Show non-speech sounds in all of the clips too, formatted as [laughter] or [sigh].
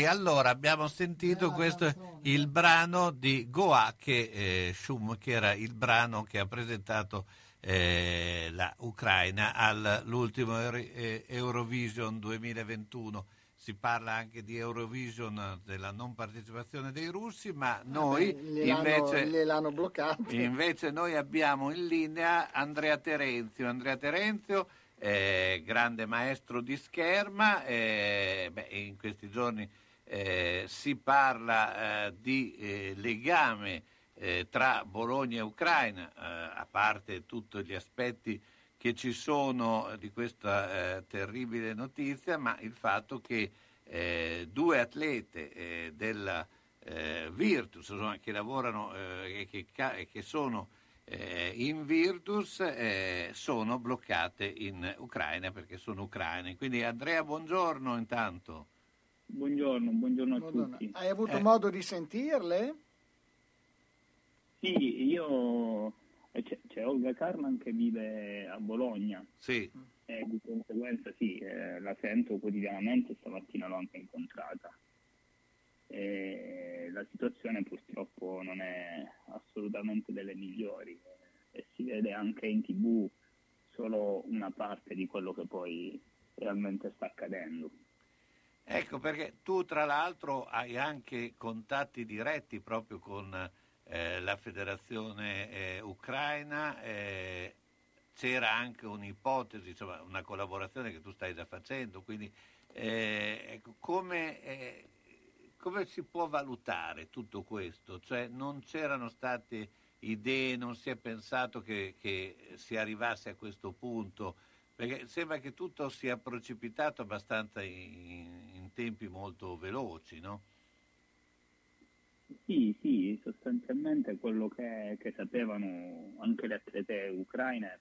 E allora abbiamo sentito questo, il brano di Goa, che, eh, Shum, che era il brano che ha presentato eh, la Ucraina all'ultimo Eurovision 2021. Si parla anche di Eurovision della non partecipazione dei russi, ma noi Beh, invece, l'hanno bloccato. invece noi abbiamo in linea Andrea Terenzio. Andrea Terenzio eh, grande maestro di scherma, eh, beh, in questi giorni eh, si parla eh, di eh, legame eh, tra Bologna e Ucraina, a parte tutti gli aspetti che ci sono di questa terribile notizia, ma il fatto che due atlete della Virtus, insomma, che lavorano e che, che, sono in Virtus sono bloccate in Ucraina perché sono ucraine. Quindi Andrea, buongiorno intanto. Buongiorno, buongiorno a Madonna. tutti. Hai avuto Eh. modo di sentirle? Sì, io eh, c'è, c'è Olga Carman che vive a Bologna Sì, e di conseguenza sì, eh, la sento quotidianamente, stamattina l'ho anche incontrata. E la situazione purtroppo non è assolutamente delle migliori e si vede anche in tv solo una parte di quello che poi realmente sta accadendo. Ecco perché tu tra l'altro hai anche contatti diretti proprio con eh, la federazione eh, ucraina, eh, c'era anche un'ipotesi, insomma una collaborazione che tu stai già facendo, quindi eh, ecco, come, eh, come si può valutare tutto questo? Cioè non c'erano state idee, non si è pensato che, che si arrivasse a questo punto? Perché sembra che tutto sia precipitato abbastanza in, in tempi molto veloci, no? Sì, sì, sostanzialmente quello che, che sapevano anche le atlete ucraine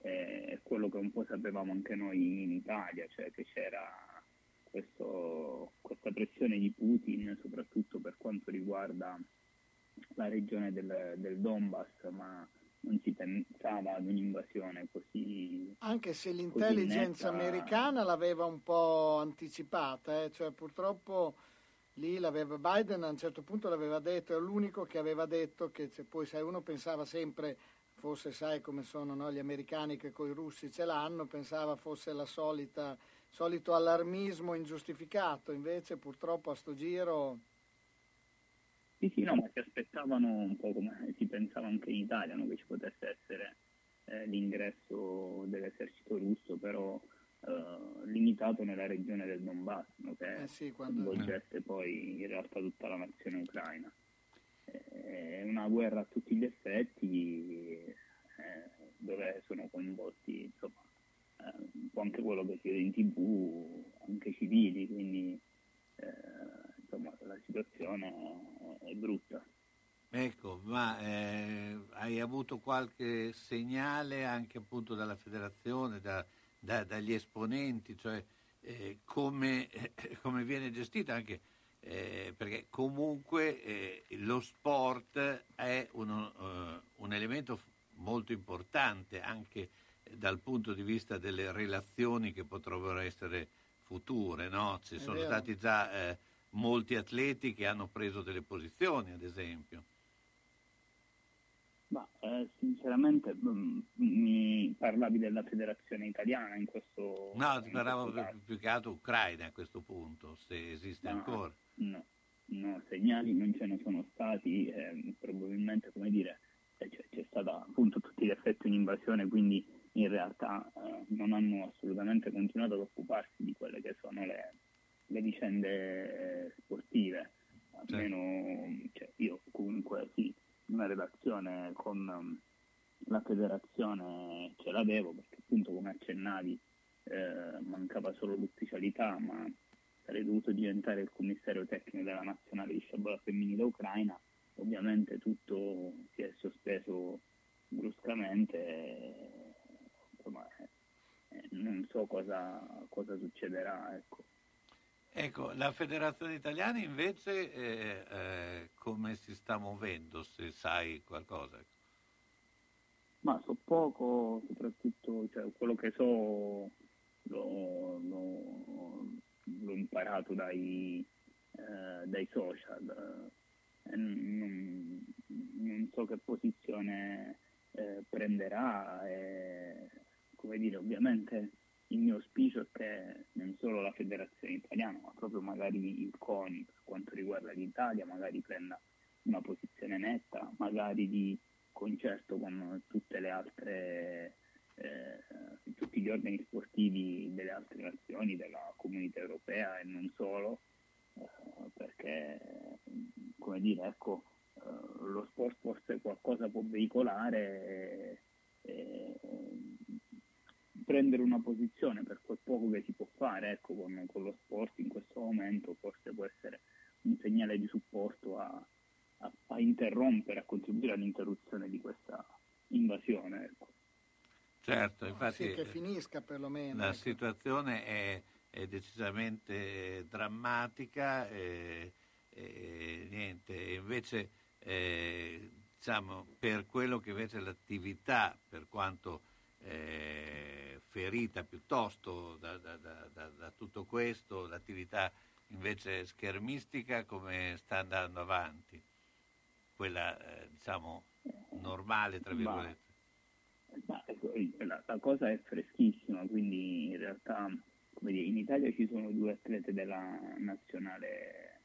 eh, è quello che un po' sapevamo anche noi in Italia, cioè che c'era questo- questa pressione di Putin, soprattutto per quanto riguarda la regione del, del Donbass, ma non si pensava ad un'invasione così Anche se l'intelligence americana l'aveva un po' anticipata, eh, cioè purtroppo lì l'aveva Biden a un certo punto l'aveva detto, è l'unico che aveva detto che poi sai uno pensava sempre forse sai come sono no, gli americani che con i russi ce l'hanno, pensava fosse la solita solito allarmismo ingiustificato, invece purtroppo a sto giro Sì, sì, no, ma si aspettavano un po' come si pensava anche in Italia, no, che ci potesse essere eh, l'ingresso dell'esercito russo, però eh, limitato nella regione del Donbass, no, che eh sì, quando coinvolgesse poi in realtà tutta la nazione ucraina. Eh, È una guerra a tutti gli effetti, eh, dove sono coinvolti insomma, eh, un po' anche quello che si vede in tv, anche civili, quindi eh, insomma la situazione è brutta. Ecco, ma eh, hai avuto qualche segnale anche appunto dalla federazione, da- da- dagli esponenti, cioè eh, come, come viene gestita anche eh, perché comunque eh, lo sport è uno, eh, un elemento molto importante anche dal punto di vista delle relazioni che potrebbero essere future, no? Ci È sono vero. stati già eh, molti atleti che hanno preso delle posizioni, ad esempio. Ma eh, sinceramente mm, mi parlavi della federazione italiana in questo No, ti parlavo più, più che altro Ucraina a questo punto, se esiste No. ancora. No, no, segnali non ce ne sono stati, eh, probabilmente come dire eh, c'è, c'è stata appunto tutti gli effetti un'invasione, quindi in realtà eh, non hanno assolutamente continuato ad occuparsi di quelle che sono le, le vicende eh, sportive. Almeno cioè, io comunque sì, una relazione con um, la federazione ce l'avevo perché appunto come accennavi eh, mancava solo l'ufficialità, ma sarei dovuto diventare il commissario tecnico della nazionale di sciabola femminile ucraina, ovviamente tutto si è sospeso bruscamente, insomma, eh, non so cosa, cosa succederà. Ecco. Ecco, la federazione italiana invece eh, eh, come si sta muovendo, se sai qualcosa? Ma so poco, soprattutto cioè, quello che so l'ho, l'ho- l'ho imparato dai, social. Eh, non, non, so che posizione eh, prenderà. E, come dire, ovviamente il mio auspicio è che non solo la federazione italiana, ma proprio magari il CONI per quanto riguarda l'Italia, magari prenda una posizione netta, magari di concerto con tutte le altre, eh, tutti gli ordini sportivi delle altre nazioni, della comunità europea e non solo, eh, perché come dire, ecco, eh, lo sport forse qualcosa può veicolare e, prendere una posizione per quel poco che si può fare ecco, con, con, lo sport in questo momento forse può essere un segnale di supporto a, a, a interrompere, a contribuire all'interruzione di questa invasione. Ecco. Certo, infatti sì, che finisca perlomeno. La ecco. situazione è, è, decisamente drammatica e, e niente, invece eh, diciamo, per quello che invece l'attività, per quanto eh, ferita piuttosto da, da, da, da, tutto questo, l'attività invece schermistica come sta andando avanti? Quella eh, diciamo normale, tra virgolette. Ma, ma la, la, cosa è freschissima, quindi in realtà dire, in Italia ci sono due atlete della nazionale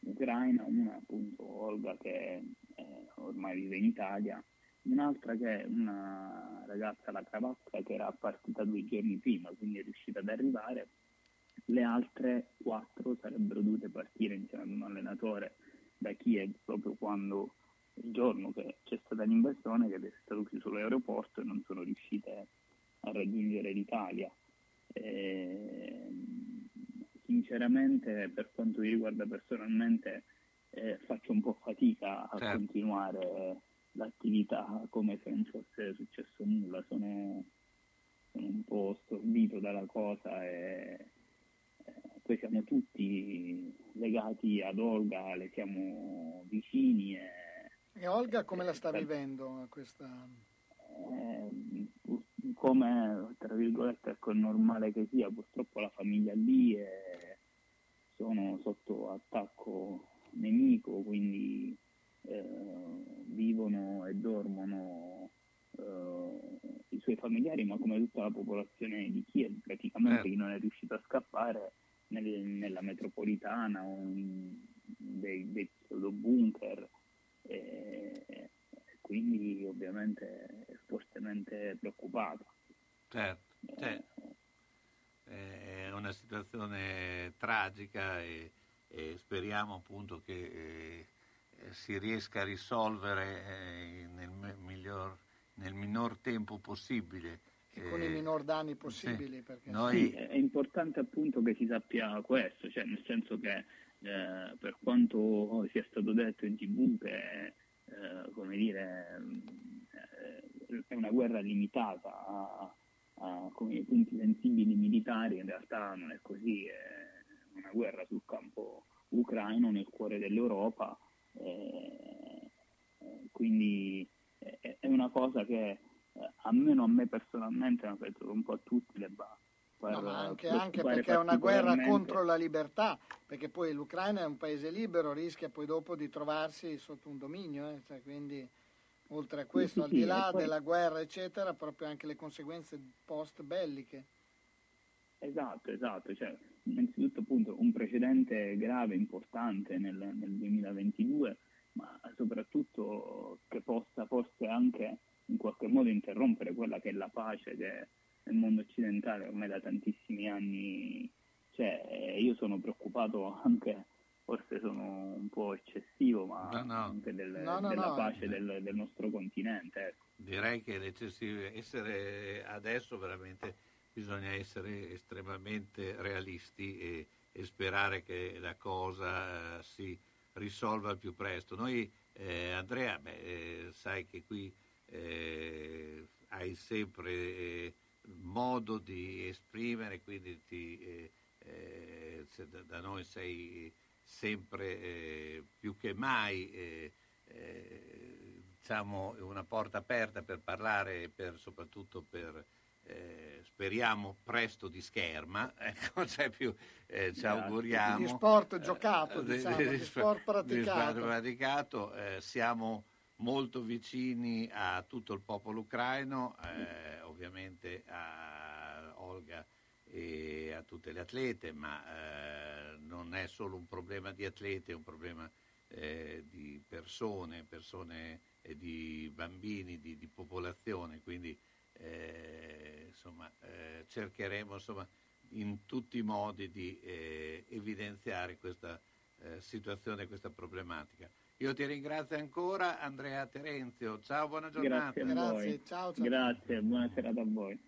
ucraina, una appunto Olga che eh, ormai vive in Italia un'altra che è una ragazza, la Cravacca, che era partita due giorni prima, quindi è riuscita ad arrivare. Le altre quattro sarebbero dovute partire insieme ad un allenatore da Kiev proprio quando il giorno che c'è stata l'invasione, che è stato chiuso l'aeroporto e non sono riuscite a raggiungere l'Italia. E, sinceramente, per quanto mi riguarda personalmente, eh, faccio un po' fatica a certo. continuare l'attività come se non fosse successo nulla, sono, sono un po' stordito dalla cosa e eh, poi siamo tutti legati ad Olga, le siamo vicini. E, e Olga come la sta vivendo questa? Eh, come tra virgolette ecco, è normale che sia, purtroppo la famiglia lì è, sono sotto attacco nemico, quindi eh, vivono e dormono eh, i suoi familiari, ma come tutta la popolazione di Kiev, praticamente eh. non è riuscito a scappare nel, nella metropolitana o in dei, dei pseudo-bunker. E, e quindi ovviamente è fortemente preoccupato. Certo, certo. È una situazione tragica e, e speriamo appunto che eh, eh, si riesca a risolvere eh, nel, miglior, nel, minor tempo possibile. E con i eh, minor danni possibili. Sì. Noi... Sì, è importante appunto che si sappia questo, cioè nel senso che eh, per quanto sia stato detto in tv che eh, come dire, eh, è una guerra limitata a, a punti sensibili militari, in realtà non è così, è una guerra sul campo ucraino nel cuore dell'Europa eh, quindi è, è, una cosa che eh, almeno a me personalmente, ma penso un po' a tutti le va. No, anche, anche, perché è una guerra contro la libertà, perché poi l'Ucraina è un paese libero, rischia poi dopo di trovarsi sotto un dominio, eh? cioè, quindi oltre a questo, sì, al di là poi... della guerra, eccetera, proprio anche le conseguenze post belliche. Esatto, esatto, cioè, innanzitutto appunto un precedente grave, importante nel, nel 2022, ma soprattutto che possa forse anche in qualche modo interrompere quella che è la pace che nel mondo occidentale ormai da tantissimi anni c'è. Io sono preoccupato anche, forse sono un po' eccessivo, ma no, no. anche del, no, della pace del, del, nostro continente. Ecco. Direi che è essere adesso veramente bisogna essere estremamente realisti e, e sperare che la cosa eh, si risolva al più presto. Noi, eh, Andrea, beh, eh, sai che qui eh, hai sempre eh, modo di esprimere, quindi ti, da, noi sei sempre più che mai diciamo una porta aperta per parlare, per, soprattutto per eh, speriamo presto di scherma, [laughs] ecco, cioè più, eh, ci auguriamo. Di sport giocato, diciamo, di, di, sport praticato. Di sport praticato eh, siamo molto vicini a tutto il popolo ucraino, eh, ovviamente a Olga e a tutte le atlete, ma eh, non è solo un problema di atlete, è un problema eh, di persone, persone e di bambini, di, di popolazione, quindi eh, eh, cercheremo insomma, in tutti i modi di eh, evidenziare questa situazione, questa problematica. Io ti ringrazio ancora Andrea Terenzio, ciao, buona giornata. Grazie, Grazie ciao, ciao. Grazie, buona serata a voi.